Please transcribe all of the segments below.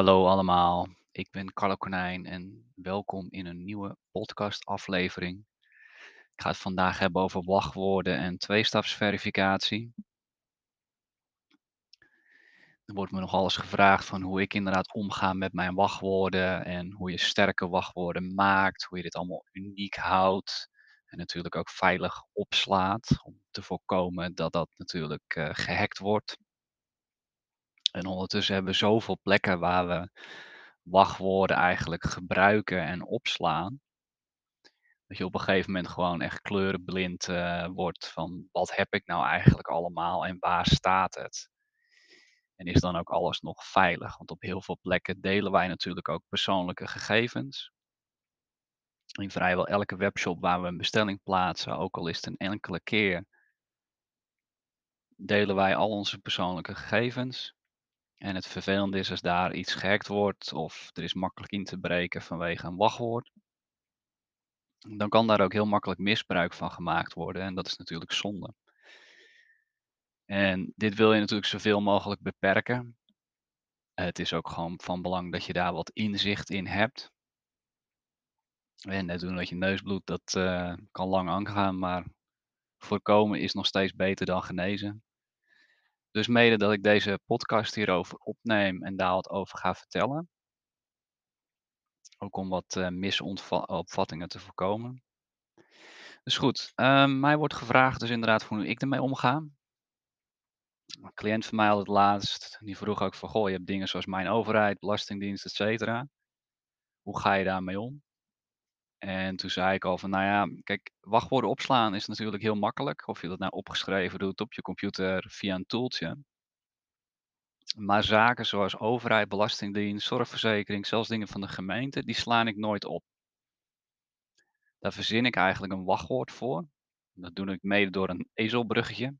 hallo allemaal. Ik ben Carlo Konijn en welkom in een nieuwe podcastaflevering. Ik ga het vandaag hebben over wachtwoorden en tweestapsverificatie. Er wordt me nogal eens gevraagd van hoe ik inderdaad omga met mijn wachtwoorden en hoe je sterke wachtwoorden maakt, hoe je dit allemaal uniek houdt en natuurlijk ook veilig opslaat om te voorkomen dat dat natuurlijk uh, gehackt wordt. En ondertussen hebben we zoveel plekken waar we wachtwoorden eigenlijk gebruiken en opslaan. Dat je op een gegeven moment gewoon echt kleurenblind uh, wordt van wat heb ik nou eigenlijk allemaal en waar staat het? En is dan ook alles nog veilig? Want op heel veel plekken delen wij natuurlijk ook persoonlijke gegevens. In vrijwel elke webshop waar we een bestelling plaatsen, ook al is het een enkele keer, delen wij al onze persoonlijke gegevens. En het vervelende is als daar iets gehackt wordt of er is makkelijk in te breken vanwege een wachtwoord. Dan kan daar ook heel makkelijk misbruik van gemaakt worden en dat is natuurlijk zonde. En dit wil je natuurlijk zoveel mogelijk beperken. Het is ook gewoon van belang dat je daar wat inzicht in hebt. En net doen dat je neusbloed, dat uh, kan lang aangaan, maar voorkomen is nog steeds beter dan genezen. Dus mede dat ik deze podcast hierover opneem en daar wat over ga vertellen. Ook om wat uh, misopvattingen te voorkomen. Dus goed, uh, mij wordt gevraagd dus inderdaad hoe ik ermee omga. Een cliënt van mij had het laatst, die vroeg ook van, goh, je hebt dingen zoals mijn overheid, belastingdienst, et cetera. Hoe ga je daarmee om? En toen zei ik al van, nou ja, kijk, wachtwoorden opslaan is natuurlijk heel makkelijk. Of je dat nou opgeschreven doet op je computer via een toeltje. Maar zaken zoals overheid, belastingdienst, zorgverzekering, zelfs dingen van de gemeente, die slaan ik nooit op. Daar verzin ik eigenlijk een wachtwoord voor. Dat doe ik mede door een ezelbruggetje.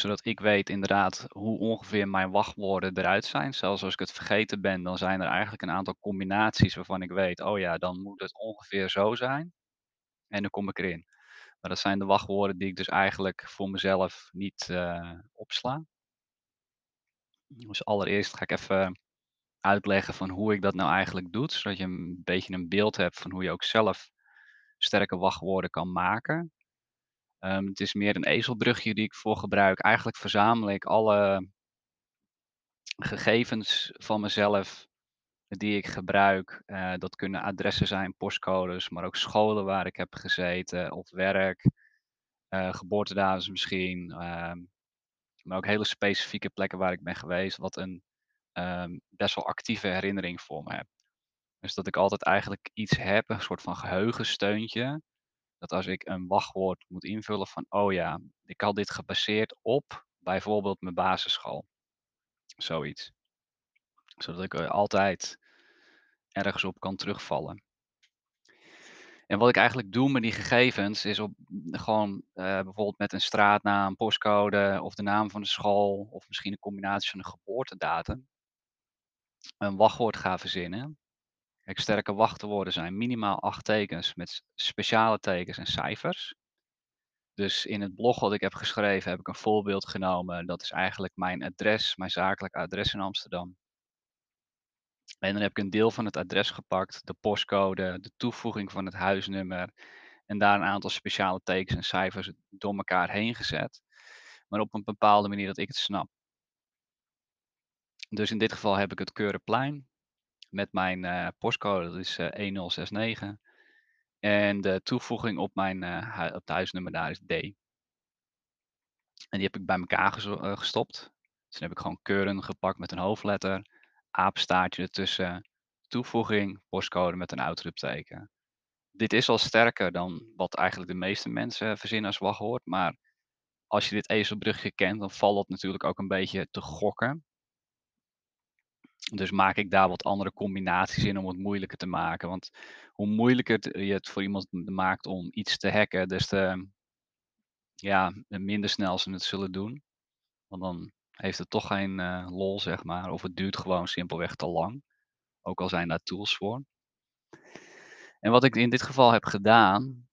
Zodat ik weet inderdaad hoe ongeveer mijn wachtwoorden eruit zijn. Zelfs als ik het vergeten ben, dan zijn er eigenlijk een aantal combinaties waarvan ik weet, oh ja, dan moet het ongeveer zo zijn. En dan kom ik erin. Maar dat zijn de wachtwoorden die ik dus eigenlijk voor mezelf niet uh, opsla. Dus allereerst ga ik even uitleggen van hoe ik dat nou eigenlijk doe, zodat je een beetje een beeld hebt van hoe je ook zelf sterke wachtwoorden kan maken. Um, het is meer een ezelbrugje die ik voor gebruik. Eigenlijk verzamel ik alle gegevens van mezelf die ik gebruik. Uh, dat kunnen adressen zijn, postcodes, maar ook scholen waar ik heb gezeten of werk, uh, misschien, uh, maar ook hele specifieke plekken waar ik ben geweest, wat een um, best wel actieve herinnering voor me heb. Dus dat ik altijd eigenlijk iets heb, een soort van geheugensteuntje, dat als ik een wachtwoord moet invullen van, oh ja, ik had dit gebaseerd op bijvoorbeeld mijn basisschool. Zoiets. Zodat ik er altijd ergens op kan terugvallen. En wat ik eigenlijk doe met die gegevens is op gewoon uh, bijvoorbeeld met een straatnaam, postcode of de naam van de school of misschien een combinatie van een geboortedatum een wachtwoord ga verzinnen. Sterke wachtwoorden zijn minimaal acht tekens met speciale tekens en cijfers. Dus in het blog wat ik heb geschreven heb ik een voorbeeld genomen. Dat is eigenlijk mijn adres, mijn zakelijk adres in Amsterdam. En dan heb ik een deel van het adres gepakt, de postcode, de toevoeging van het huisnummer en daar een aantal speciale tekens en cijfers door elkaar heen gezet. Maar op een bepaalde manier dat ik het snap. Dus in dit geval heb ik het Keurenplein met mijn uh, postcode, dat is uh, eh, 1069. En de toevoeging op mijn uh, op het huisnummer daar is D. En die heb ik bij elkaar gestopt. Dus dan heb ik gewoon Keuren gepakt met een hoofdletter, apenstaartje ertussen, toevoeging, postcode met een uitroepteken. Dit is al sterker dan wat eigenlijk de meeste mensen verzinnen als wachtwoord, maar als je dit ezelbrugje kent, dan valt dat natuurlijk ook een beetje te gokken. Dus maak ik daar wat andere combinaties in om het moeilijker te maken. Want hoe moeilijker je het voor iemand maakt om iets te hacken, des te ja, minder snel ze het zullen doen. Want dan heeft het toch geen uh, lol, zeg maar. Of het duurt gewoon simpelweg te lang. Ook al zijn daar tools voor. En wat ik in dit geval heb gedaan,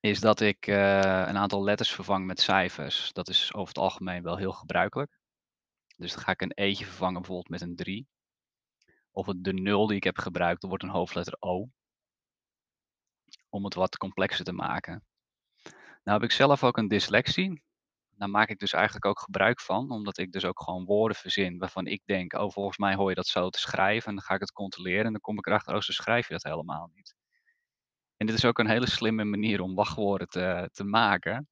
is dat ik uh, een aantal letters vervang met cijfers. Dat is over het algemeen wel heel gebruikelijk. Dus dan ga ik een e'tje vervangen bijvoorbeeld met een 3. Of de 0 die ik heb gebruikt, wordt een hoofdletter O. Om het wat complexer te maken. Nou heb ik zelf ook een dyslexie. Daar maak ik dus eigenlijk ook gebruik van, omdat ik dus ook gewoon woorden verzin waarvan ik denk, oh volgens mij hoor je dat zo te schrijven en dan ga ik het controleren en dan kom ik erachter, oh zo schrijf je dat helemaal niet. En dit is ook een hele slimme manier om wachtwoorden te, te maken,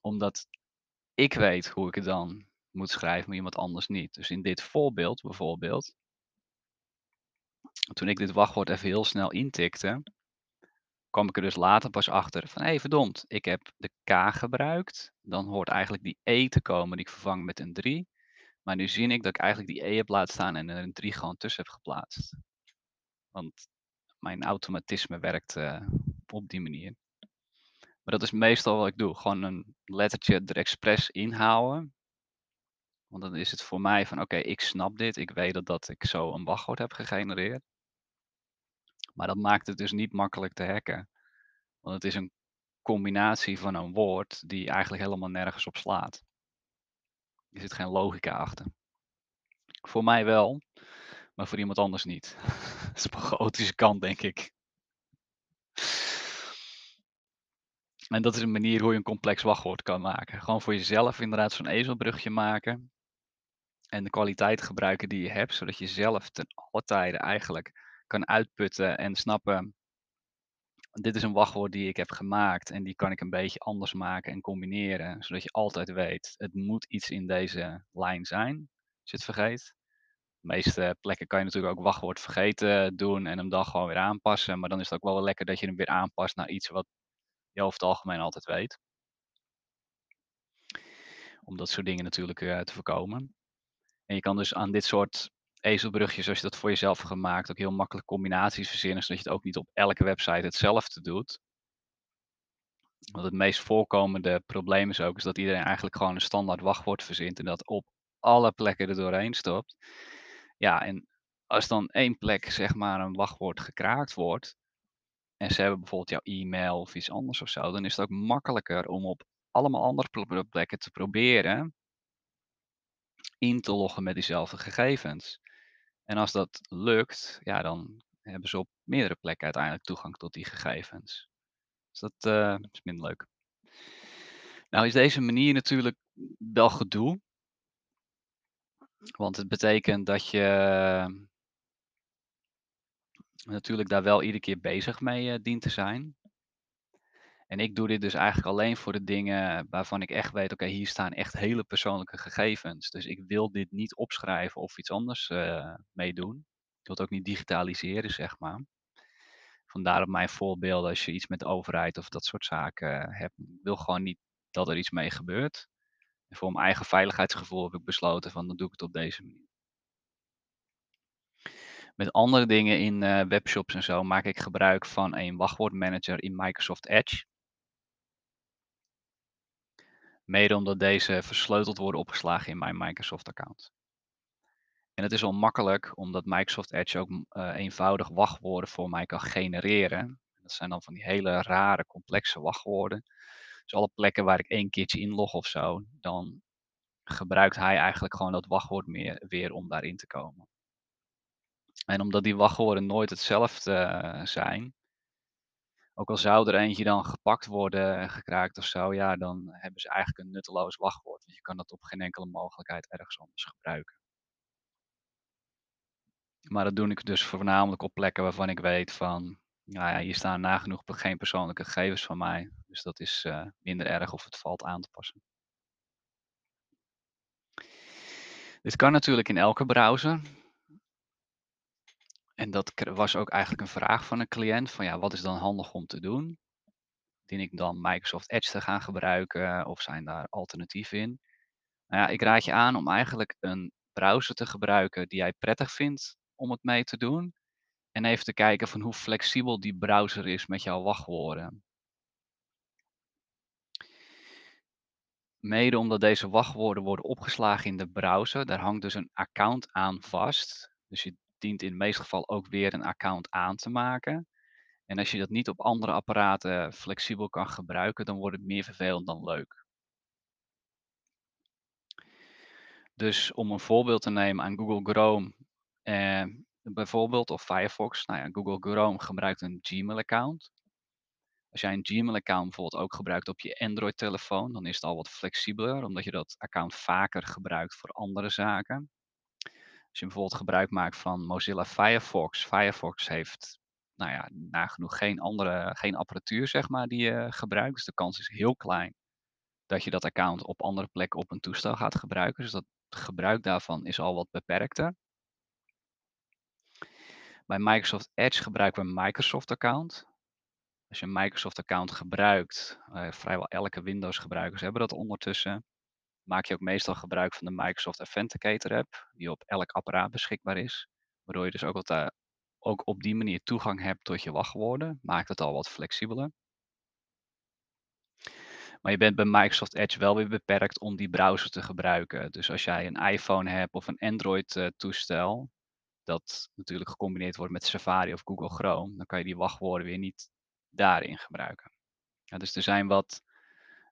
omdat ik weet hoe ik het dan moet schrijven, maar iemand anders niet. Dus in dit voorbeeld bijvoorbeeld, toen ik dit wachtwoord even heel snel intikte, kwam ik er dus later pas achter van hé verdomd, ik heb de K gebruikt. Dan hoort eigenlijk die E te komen die ik vervang met een 3. Maar nu zie ik dat ik eigenlijk die E heb laten staan en er een 3 gewoon tussen heb geplaatst. Want mijn automatisme werkt uh, op die manier. Maar dat is meestal wat ik doe. Gewoon een lettertje er expres inhouden. Want dan is het voor mij van oké, ik snap dit. Ik weet dat, ik zo een wachtwoord heb gegenereerd. Maar dat maakt het dus niet makkelijk te hacken. Want het is een combinatie van een woord die eigenlijk helemaal nergens op slaat. Er zit geen logica achter. Voor mij wel, maar voor iemand anders niet. dat is op een chaotische kant, denk ik. En dat is een manier hoe je een complex wachtwoord kan maken. Gewoon voor jezelf inderdaad zo'n ezelbrugje maken. En de kwaliteit gebruiken die je hebt, zodat je zelf ten alle tijden eigenlijk kan uitputten en snappen. Dit is een wachtwoord die ik heb gemaakt en die kan ik een beetje anders maken en combineren, zodat je altijd weet, het moet iets in deze lijn zijn, als je het vergeet. De meeste plekken kan je natuurlijk ook wachtwoord vergeten doen en hem dan gewoon weer aanpassen. Maar dan is het ook wel lekker dat je hem weer aanpast naar iets wat je over het algemeen altijd weet. Om dat soort dingen natuurlijk uh, te voorkomen. En je kan dus aan dit soort ezelbrugjes, als je dat voor jezelf gemaakt, ook heel makkelijk combinaties verzinnen, zodat je het ook niet op elke website hetzelfde doet. Want het meest voorkomende probleem is ook is dat iedereen eigenlijk gewoon een standaard wachtwoord verzint en dat op alle plekken er doorheen stopt. Ja, en als dan één plek zeg maar een wachtwoord gekraakt wordt en ze hebben bijvoorbeeld jouw e-mail of iets anders of zo, dan is het ook makkelijker om op allemaal andere plekken te proberen in te loggen met diezelfde gegevens. En als dat lukt, ja, dan hebben ze op meerdere plekken uiteindelijk toegang tot die gegevens. Dus dat uh, is minder leuk. Nou is deze manier natuurlijk wel gedoe. Want het betekent dat je natuurlijk daar wel iedere keer bezig mee uh, dient te zijn. En ik doe dit dus eigenlijk alleen voor de dingen waarvan ik echt weet, oké, hier staan echt hele persoonlijke gegevens. Dus ik wil dit niet opschrijven of iets anders uh, mee doen. Ik wil het ook niet digitaliseren, zeg maar. Vandaar op mijn voorbeelden, als je iets met de overheid of dat soort zaken hebt. Ik wil gewoon niet dat er iets mee gebeurt. En voor mijn eigen veiligheidsgevoel heb ik besloten van, dan doe ik het op deze manier. Met andere dingen in uh, webshops en zo maak ik gebruik van een wachtwoordmanager in Microsoft Edge. Mede omdat deze versleuteld worden opgeslagen in mijn Microsoft-account. En het is wel makkelijk omdat Microsoft Edge ook uh, eenvoudig wachtwoorden voor mij kan genereren. Dat zijn dan van die hele rare, complexe wachtwoorden. Dus alle plekken waar ik één keertje inlog of zo, dan gebruikt hij eigenlijk gewoon dat wachtwoord meer, weer om daarin te komen. En omdat die wachtwoorden nooit hetzelfde uh, zijn, ook al zou er eentje dan gepakt worden en gekraakt of zo, ja, dan hebben ze eigenlijk een nutteloos wachtwoord. Want je kan dat op geen enkele mogelijkheid ergens anders gebruiken. Maar dat doe ik dus voornamelijk op plekken waarvan ik weet van, nou ja, hier staan nagenoeg geen persoonlijke gegevens van mij. Dus dat is uh, minder erg of het valt aan te passen. Dit kan natuurlijk in elke browser. En dat was ook eigenlijk een vraag van een cliënt, van ja, wat is dan handig om te doen? Dien ik dan Microsoft Edge te gaan gebruiken of zijn daar alternatieven in? Nou ja, ik raad je aan om eigenlijk een browser te gebruiken die jij prettig vindt om het mee te doen. En even te kijken van hoe flexibel die browser is met jouw wachtwoorden. Mede omdat deze wachtwoorden worden opgeslagen in de browser, daar hangt dus een account aan vast. Dus je dient in het meeste geval ook weer een account aan te maken. En als je dat niet op andere apparaten flexibel kan gebruiken, dan wordt het meer vervelend dan leuk. Dus om een voorbeeld te nemen aan Google Chrome, eh, bijvoorbeeld of Firefox. Nou ja, Google Chrome gebruikt een Gmail-account. Als jij een Gmail-account bijvoorbeeld ook gebruikt op je Android-telefoon, dan is het al wat flexibeler, omdat je dat account vaker gebruikt voor andere zaken. Je bijvoorbeeld gebruik maakt van Mozilla Firefox. Firefox heeft, nou ja, nagenoeg geen andere, geen apparatuur zeg maar die je gebruikt. Dus de kans is heel klein dat je dat account op andere plekken op een toestel gaat gebruiken. Dus dat gebruik daarvan is al wat beperkter. Bij Microsoft Edge gebruiken we een Microsoft account. Als je een Microsoft account gebruikt, uh, vrijwel elke Windows gebruikers hebben dat ondertussen, maak je ook meestal gebruik van de Microsoft Authenticator app, die op elk apparaat beschikbaar is. Waardoor je dus ook, uh, ook op die manier toegang hebt tot je wachtwoorden. Maakt het al wat flexibeler. Maar je bent bij Microsoft Edge wel weer beperkt om die browser te gebruiken. Dus als jij een iPhone hebt of een Android uh, toestel, dat natuurlijk gecombineerd wordt met Safari of Google Chrome, dan kan je die wachtwoorden weer niet daarin gebruiken. Ja, dus er zijn wat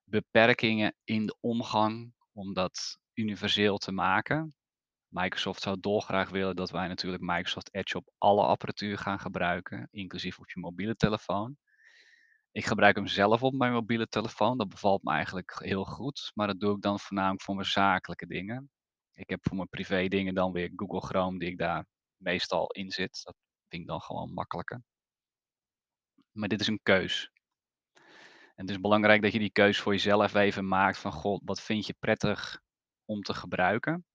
beperkingen in de omgang om dat universeel te maken. Microsoft zou dolgraag willen dat wij natuurlijk Microsoft Edge op alle apparatuur gaan gebruiken, inclusief op je mobiele telefoon. Ik gebruik hem zelf op mijn mobiele telefoon. Dat bevalt me eigenlijk heel goed. Maar dat doe ik dan voornamelijk voor mijn zakelijke dingen. Ik heb voor mijn privé dingen dan weer Google Chrome die ik daar meestal in zit. Dat vind ik dan gewoon makkelijker. Maar dit is een keus. Het is belangrijk dat je die keus voor jezelf even maakt van god, wat vind je prettig om te gebruiken?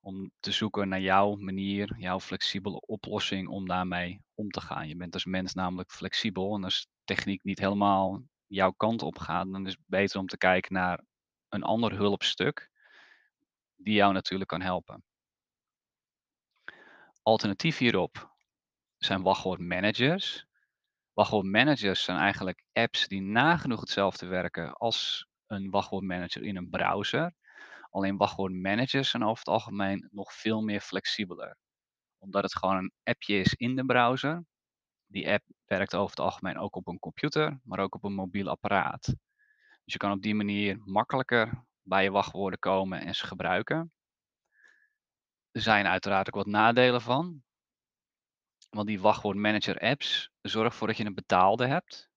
Om te zoeken naar jouw manier, jouw flexibele oplossing om daarmee om te gaan. Je bent als mens namelijk flexibel en als techniek niet helemaal jouw kant op gaat, dan is het beter om te kijken naar een ander hulpstuk die jou natuurlijk kan helpen. Alternatief hierop zijn wachtwoordmanagers. Wachtwoordmanagers zijn eigenlijk apps die nagenoeg hetzelfde werken als een wachtwoordmanager in een browser. Alleen wachtwoordmanagers zijn over het algemeen nog veel meer flexibeler. Omdat het gewoon een appje is in de browser. Die app werkt over het algemeen ook op een computer, maar ook op een mobiel apparaat. Dus je kan op die manier makkelijker bij je wachtwoorden komen en ze gebruiken. Er zijn uiteraard ook wat nadelen van. Want die wachtwoordmanager apps zorgen ervoor dat je een betaalde hebt.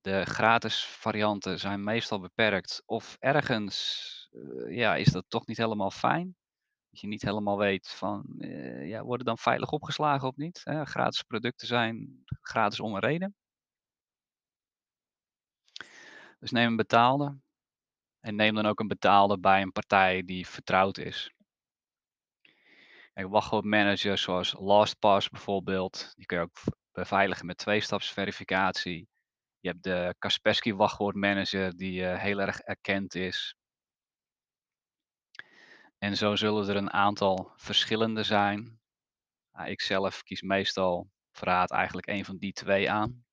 De gratis varianten zijn meestal beperkt of ergens uh, ja, is dat toch niet helemaal fijn. Dat je niet helemaal weet van, uh, ja, worden dan veilig opgeslagen of niet? Gratis producten zijn gratis om een reden. Dus neem een betaalde. En neem dan ook een betaalde bij een partij die vertrouwd is. Wachtwoordmanagers zoals LastPass bijvoorbeeld, die kun je ook beveiligen met tweestapsverificatie. Je hebt de Kaspersky wachtwoordmanager die uh, heel erg erkend is. En zo zullen er een aantal verschillende zijn. Nou, ik zelf kies meestal verraad eigenlijk een van die twee aan.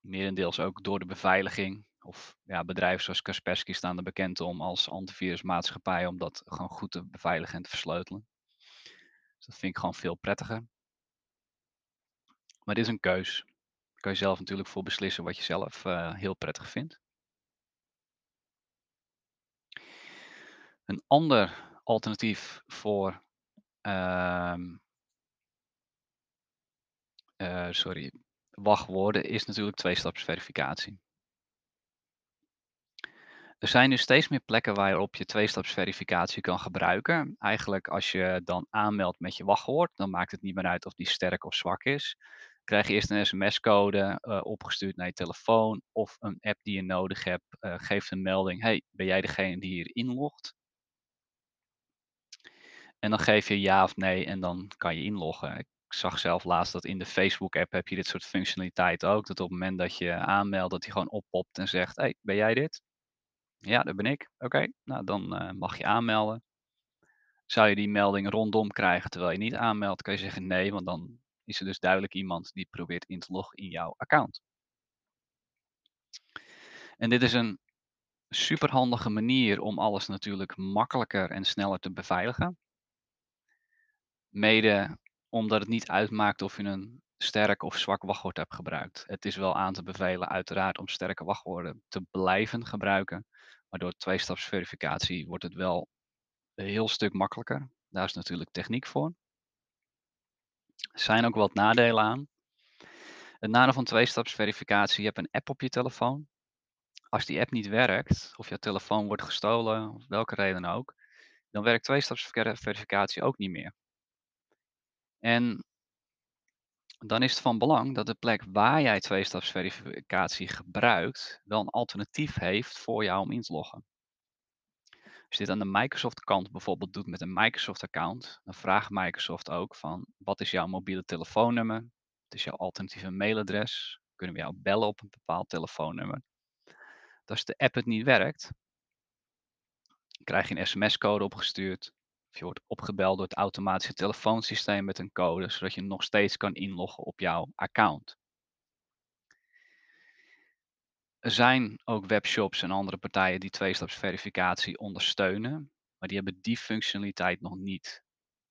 Merendeels ook door de beveiliging. Of ja, bedrijven zoals Kaspersky staan er bekend om als antivirusmaatschappij om dat gewoon goed te beveiligen en te versleutelen. Dus dat vind ik gewoon veel prettiger. Maar dit is een keus. Daar kan je zelf natuurlijk voor beslissen wat je zelf uh, heel prettig vindt. Een ander alternatief voor uh, uh, sorry, wachtwoorden is natuurlijk tweestapsverificatie. Er zijn nu steeds meer plekken waarop je tweestapsverificatie kan gebruiken. Eigenlijk als je dan aanmeldt met je wachtwoord, dan maakt het niet meer uit of die sterk of zwak is. Krijg je eerst een sms-code uh, opgestuurd naar je telefoon of een app die je nodig hebt uh, geeft een melding. Hey, ben jij degene die hier inlogt? En dan geef je ja of nee en dan kan je inloggen. Ik zag zelf laatst dat in de Facebook-app heb je dit soort functionaliteit ook. Dat op het moment dat je aanmeldt, dat hij gewoon oppopt en zegt, hey, ben jij dit? Ja, dat ben ik. Oké, nou dan uh, mag je aanmelden. Zou je die melding rondom krijgen terwijl je niet aanmeldt, kan je zeggen nee, want dan is er dus duidelijk iemand die probeert in te loggen in jouw account. En dit is een superhandige manier om alles natuurlijk makkelijker en sneller te beveiligen. Mede omdat het niet uitmaakt of je een sterk of zwak wachtwoord hebt gebruikt. Het is wel aan te bevelen uiteraard om sterke wachtwoorden te blijven gebruiken. Maar door tweestapsverificatie wordt het wel Een heel stuk makkelijker. Daar is natuurlijk techniek voor. Er zijn ook wat nadelen aan. Het nadeel van tweestapsverificatie, je hebt een app op je telefoon. Als die app niet werkt, of je telefoon wordt gestolen, of welke reden ook, dan werkt tweestapsverificatie ook niet meer. En dan is het van belang dat de plek waar jij tweestapsverificatie gebruikt, wel een alternatief heeft voor jou om in te loggen. Als je dit aan de Microsoft kant bijvoorbeeld doet met een Microsoft account, dan vraagt Microsoft ook van wat is jouw mobiele telefoonnummer? Wat is jouw alternatieve mailadres? Kunnen we jou bellen op een bepaald telefoonnummer? Als de app het niet werkt, krijg je een sms-code opgestuurd. Of je wordt opgebeld door het automatische telefoonsysteem met een code, zodat je nog steeds kan inloggen op jouw account. Er zijn ook webshops en andere partijen die tweestapsverificatie ondersteunen, maar die hebben die functionaliteit nog niet.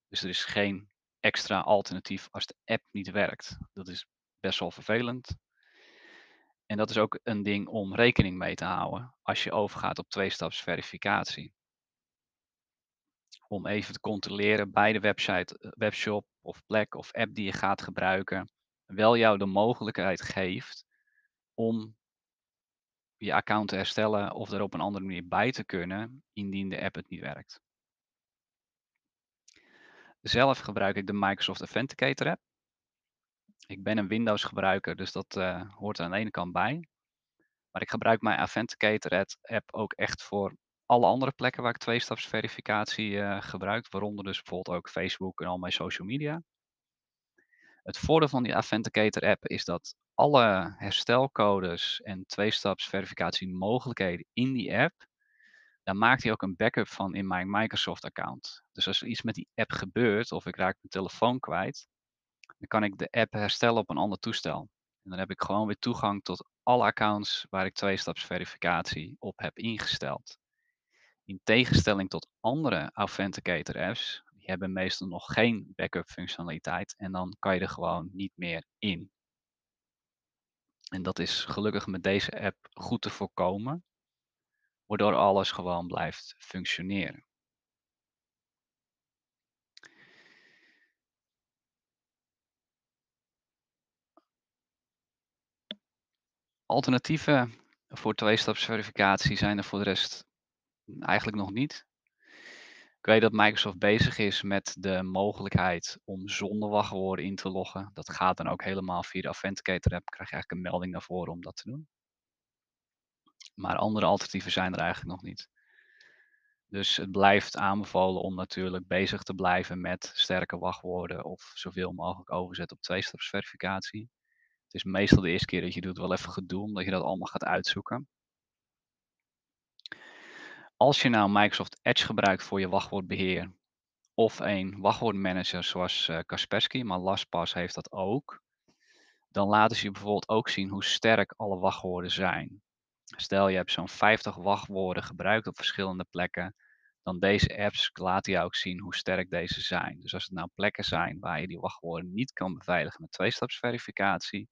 Dus er is geen extra alternatief als de app niet werkt. Dat is best wel vervelend. En dat is ook een ding om rekening mee te houden als je overgaat op tweestapsverificatie. Om even te controleren bij de website, eh, webshop of plek of app die je gaat gebruiken, wel jou de mogelijkheid geeft om je account te herstellen of er op een andere manier bij te kunnen indien de app het niet werkt. Zelf gebruik ik de Microsoft Authenticator app. Ik ben een Windows gebruiker, dus dat uh, hoort aan de ene kant bij. Maar ik gebruik mijn Authenticator app ook echt voor alle andere plekken waar ik tweestapsverificatie uh, gebruik, waaronder dus bijvoorbeeld ook Facebook en al mijn social media. Het voordeel van die Authenticator app is dat alle herstelcodes en tweestapsverificatie mogelijkheden in die app, daar maakt hij ook een backup van in mijn Microsoft account. Dus als er iets met die app gebeurt of ik raak mijn telefoon kwijt, dan kan ik de app herstellen op een ander toestel. En dan heb ik gewoon weer toegang tot alle accounts waar ik tweestapsverificatie op heb ingesteld. In tegenstelling tot andere Authenticator apps, die hebben meestal nog geen backup functionaliteit en dan kan je er gewoon niet meer in. En dat is gelukkig met deze app goed te voorkomen, waardoor alles gewoon blijft functioneren. Alternatieven voor tweestapsverificatie zijn er voor de rest eigenlijk nog niet. Ik weet dat Microsoft bezig is met de mogelijkheid om zonder wachtwoorden in te loggen. Dat gaat dan ook helemaal via de Authenticator app. Krijg je eigenlijk een melding naar voren om dat te doen. Maar andere alternatieven zijn er eigenlijk nog niet. Dus het blijft aanbevolen om natuurlijk bezig te blijven met sterke wachtwoorden of zoveel mogelijk overzetten op tweestapsverificatie. Het is meestal de eerste keer dat je doet wel even gedoe, omdat je dat allemaal gaat uitzoeken. Als je nou Microsoft Edge gebruikt voor je wachtwoordbeheer of een wachtwoordmanager zoals uh, Kaspersky, maar LastPass heeft dat ook, dan laten ze je bijvoorbeeld ook zien hoe sterk alle wachtwoorden zijn. Stel je hebt zo'n 50 wachtwoorden gebruikt op verschillende plekken, dan deze apps laten je ook zien hoe sterk deze zijn. Dus als het nou plekken zijn waar je die wachtwoorden niet kan beveiligen met tweestapsverificatie,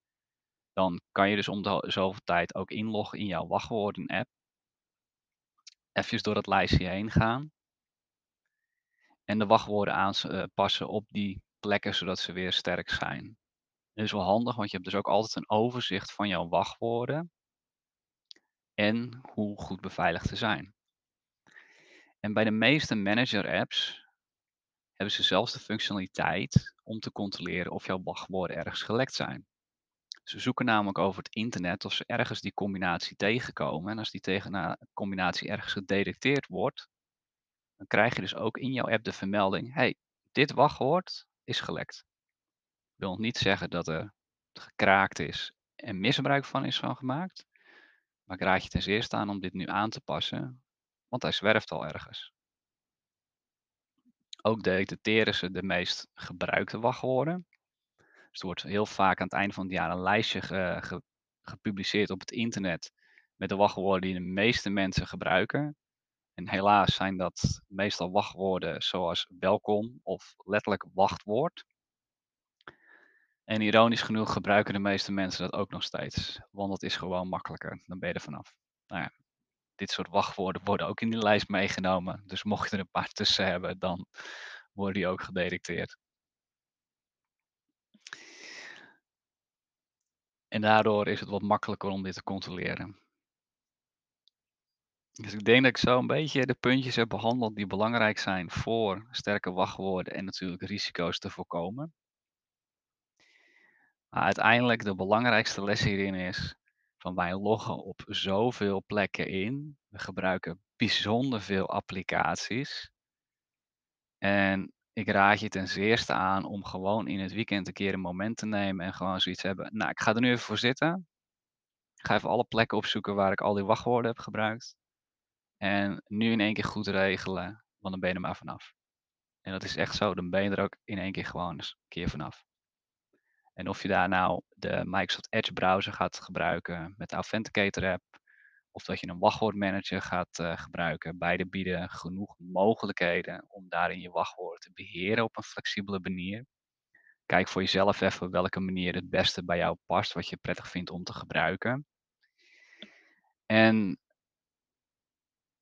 dan kan je dus om de zoveel tijd ook inloggen in jouw wachtwoorden app even door het lijstje heen gaan. En de wachtwoorden aanpassen op die plekken, zodat ze weer sterk zijn. Dat is wel handig, want je hebt dus ook altijd een overzicht van jouw wachtwoorden. En hoe goed beveiligd ze zijn. En bij de meeste manager apps hebben ze zelfs de functionaliteit om te controleren of jouw wachtwoorden ergens gelekt zijn. Ze zoeken namelijk over het internet of ze ergens die combinatie tegenkomen. En als die tegen combinatie ergens gedetecteerd wordt, dan krijg je dus ook in jouw app de vermelding: hey, dit wachtwoord is gelekt. Wil niet zeggen dat er gekraakt is en misbruik van is van gemaakt. Maar ik raad je ten zeerste aan om dit nu aan te passen, want hij zwerft al ergens. Ook detecteren ze de meest gebruikte wachtwoorden. Dus er wordt heel vaak aan het einde van het jaar een lijstje gepubliceerd op het internet met de wachtwoorden die de meeste mensen gebruiken. En helaas zijn dat meestal wachtwoorden zoals welkom of letterlijk wachtwoord. En ironisch genoeg gebruiken de meeste mensen dat ook nog steeds, want dat is gewoon makkelijker. Dan ben je er vanaf. Nou ja, dit soort wachtwoorden worden ook in die lijst meegenomen. Dus mocht je er een paar tussen hebben, dan worden die ook gedetecteerd. En daardoor is het wat makkelijker om dit te controleren. Dus ik denk dat ik zo een beetje de puntjes heb behandeld die belangrijk zijn voor sterke wachtwoorden en natuurlijk risico's te voorkomen. Uiteindelijk de belangrijkste les hierin is van wij loggen op zoveel plekken in. We gebruiken bijzonder veel applicaties. En ik raad je ten zeerste aan om gewoon in het weekend een keer een moment te nemen en gewoon zoiets hebben. Nou, ik ga er nu even voor zitten. Ik ga even alle plekken opzoeken waar ik al die wachtwoorden heb gebruikt. En nu in één keer goed regelen, want dan ben je er maar vanaf. En dat is echt zo, dan ben je er ook in één keer gewoon eens een keer vanaf. En of je daar nou de Microsoft Edge browser gaat gebruiken met de Authenticator app, of dat je een wachtwoordmanager gaat uh, gebruiken, beide bieden genoeg mogelijkheden om daarin je wachtwoorden te beheren op een flexibele manier. Kijk voor jezelf even welke manier het beste bij jou past, wat je prettig vindt om te gebruiken. En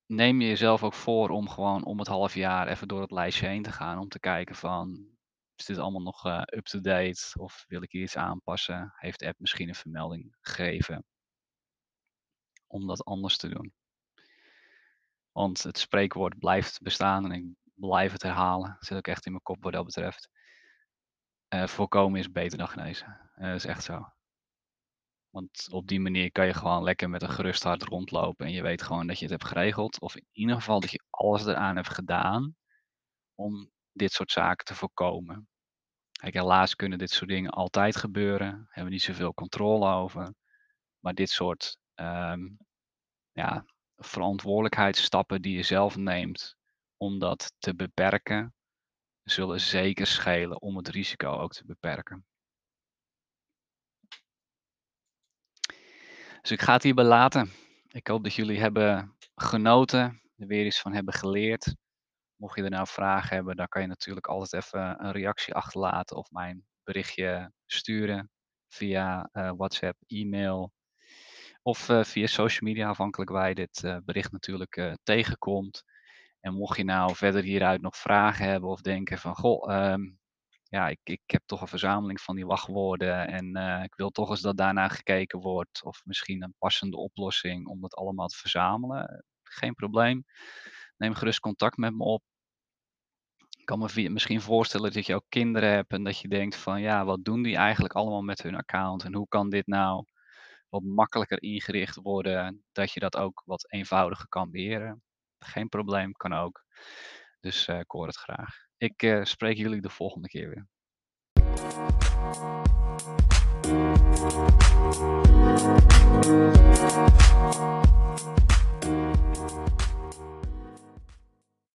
neem je jezelf ook voor om gewoon om het half jaar even door het lijstje heen te gaan. Om te kijken van, is dit allemaal nog uh, up-to-date? Of wil ik hier iets aanpassen? Heeft de app misschien een vermelding gegeven? Om dat anders te doen. Want het spreekwoord blijft bestaan en ik blijf het herhalen. Het zit ook echt in mijn kop wat dat betreft. Uh, voorkomen is beter dan genezen. Uh, dat is echt zo. Want op die manier kan je gewoon lekker met een gerust hart rondlopen en je weet gewoon dat je het hebt geregeld. Of in ieder geval dat je alles eraan hebt gedaan om dit soort zaken te voorkomen. Kijk, helaas kunnen dit soort dingen altijd gebeuren. Hebben we niet zoveel controle over. Maar dit soort um, ja, verantwoordelijkheidsstappen die je zelf neemt om dat te beperken, zullen zeker schelen om het risico ook te beperken. Dus ik ga het hierbij laten. Ik hoop dat jullie hebben genoten, er weer iets van hebben geleerd. Mocht je er nou vragen hebben, dan kan je natuurlijk altijd even een reactie achterlaten of mijn berichtje sturen via uh, WhatsApp, e-mail of uh, via social media, afhankelijk waar je dit uh, bericht natuurlijk tegenkomt. En mocht je nou verder hieruit nog vragen hebben of denken van, goh, um, ja, ik, ik heb toch een verzameling van die wachtwoorden en ik wil toch eens dat daarna gekeken wordt. Of misschien een passende oplossing om dat allemaal te verzamelen. Geen probleem. Neem gerust contact met me op. Ik kan me misschien voorstellen dat je ook kinderen hebt en dat je denkt van ja, wat doen die eigenlijk allemaal met hun account en hoe kan dit nou wat makkelijker ingericht worden, dat je dat ook wat eenvoudiger kan beheren. Geen probleem, kan ook. Dus uh, ik hoor het graag. Ik eh, spreek jullie de volgende keer weer.